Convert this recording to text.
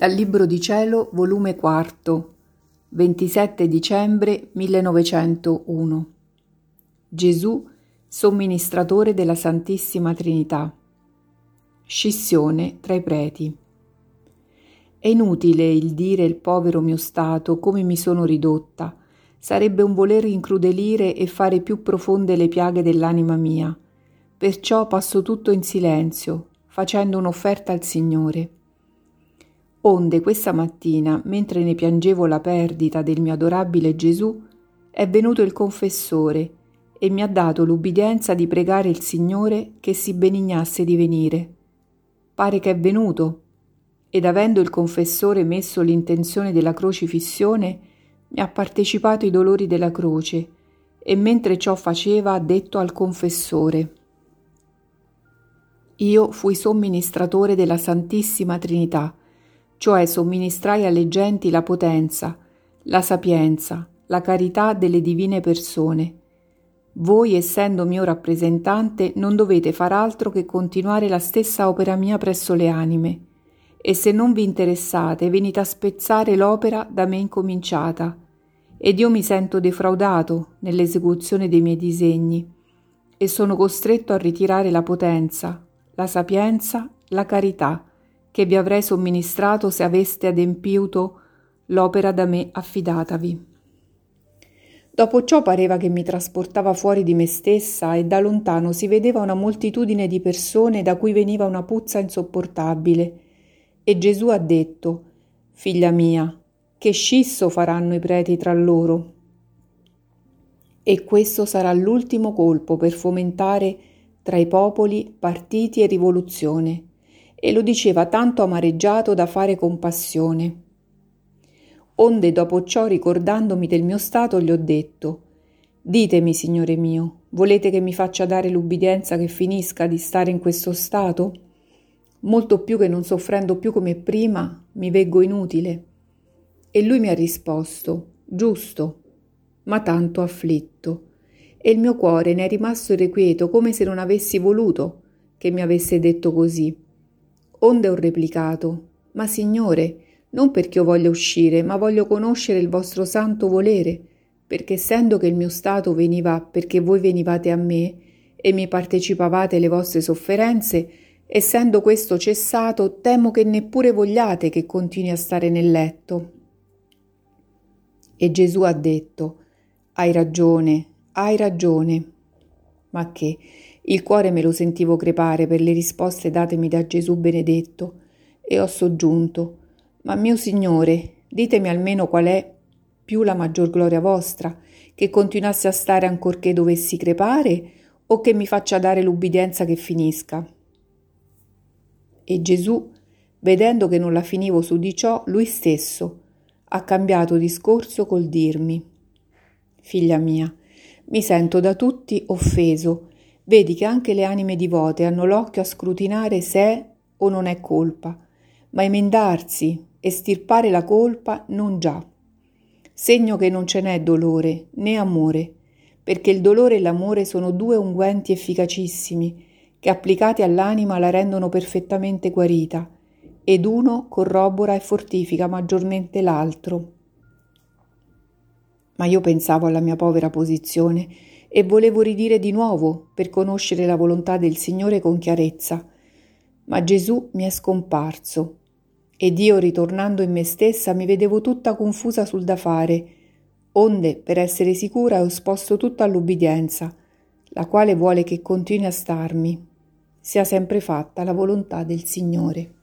Dal Libro di Cielo, volume 4, 27 dicembre 1901. Gesù, somministratore della Santissima Trinità. Scissione tra i preti. È inutile il dire il povero mio stato come mi sono ridotta. Sarebbe un voler incrudelire e fare più profonde le piaghe dell'anima mia. Perciò passo tutto in silenzio, facendo un'offerta al Signore Onde questa mattina, mentre ne piangevo la perdita del mio adorabile Gesù, è venuto il confessore e mi ha dato l'ubbidienza di pregare il Signore che si benignasse di venire. Pare che è venuto, ed avendo il confessore messo l'intenzione della crocifissione, mi ha partecipato i dolori della croce, e mentre ciò faceva ha detto al confessore Io fui somministratore della Santissima Trinità, cioè somministrai alle genti la potenza, la sapienza, la carità delle divine persone. Voi, essendo mio rappresentante, non dovete far altro che continuare la stessa opera mia presso le anime, e se non vi interessate venite a spezzare l'opera da me incominciata, ed io mi sento defraudato nell'esecuzione dei miei disegni, e sono costretto a ritirare la potenza, la sapienza, la carità, che vi avrei somministrato se aveste adempiuto l'opera da me affidatavi. Dopo ciò pareva che mi trasportava fuori di me stessa e da lontano si vedeva una moltitudine di persone da cui veniva una puzza insopportabile. E Gesù ha detto, Figlia mia, che scisso faranno i preti tra loro? E questo sarà l'ultimo colpo per fomentare tra i popoli partiti e rivoluzione e lo diceva tanto amareggiato da fare compassione. Onde dopo ciò, ricordandomi del mio stato, gli ho detto Ditemi, Signore mio, volete che mi faccia dare l'ubbidienza che finisca di stare in questo stato? Molto più che non soffrendo più come prima, mi veggo inutile. E lui mi ha risposto Giusto, ma tanto afflitto. E il mio cuore ne è rimasto irrequieto come se non avessi voluto che mi avesse detto così Onde ho replicato, Ma Signore, non perché io voglia uscire, ma voglio conoscere il vostro santo volere, perché essendo che il mio stato veniva perché voi venivate a me e mi partecipavate le vostre sofferenze, essendo questo cessato, temo che neppure vogliate che continui a stare nel letto. E Gesù ha detto, Hai ragione, hai ragione. Ma che il cuore me lo sentivo crepare per le risposte datemi da Gesù benedetto e ho soggiunto Ma mio Signore, ditemi almeno qual è più la maggior gloria vostra, che continuasse a stare ancorché dovessi crepare o che mi faccia dare l'ubbidienza che finisca. E Gesù, vedendo che non la finivo su di ciò, lui stesso ha cambiato discorso col dirmi Figlia mia, mi sento da tutti offeso Vedi che anche le anime divote hanno l'occhio a scrutinare se è o non è colpa, ma emendarsi e stirpare la colpa non già. Segno che non ce n'è dolore né amore, perché il dolore e l'amore sono due unguenti efficacissimi che applicati all'anima la rendono perfettamente guarita, ed uno corrobora e fortifica maggiormente l'altro. Ma io pensavo alla mia povera posizione e volevo ridire di nuovo per conoscere la volontà del Signore con chiarezza. Ma Gesù mi è scomparso ed io, ritornando in me stessa, mi vedevo tutta confusa sul da fare, onde, per essere sicura, ho esposto tutto all'ubbidienza, la quale vuole che continui a starmi, sia sempre fatta la volontà del Signore.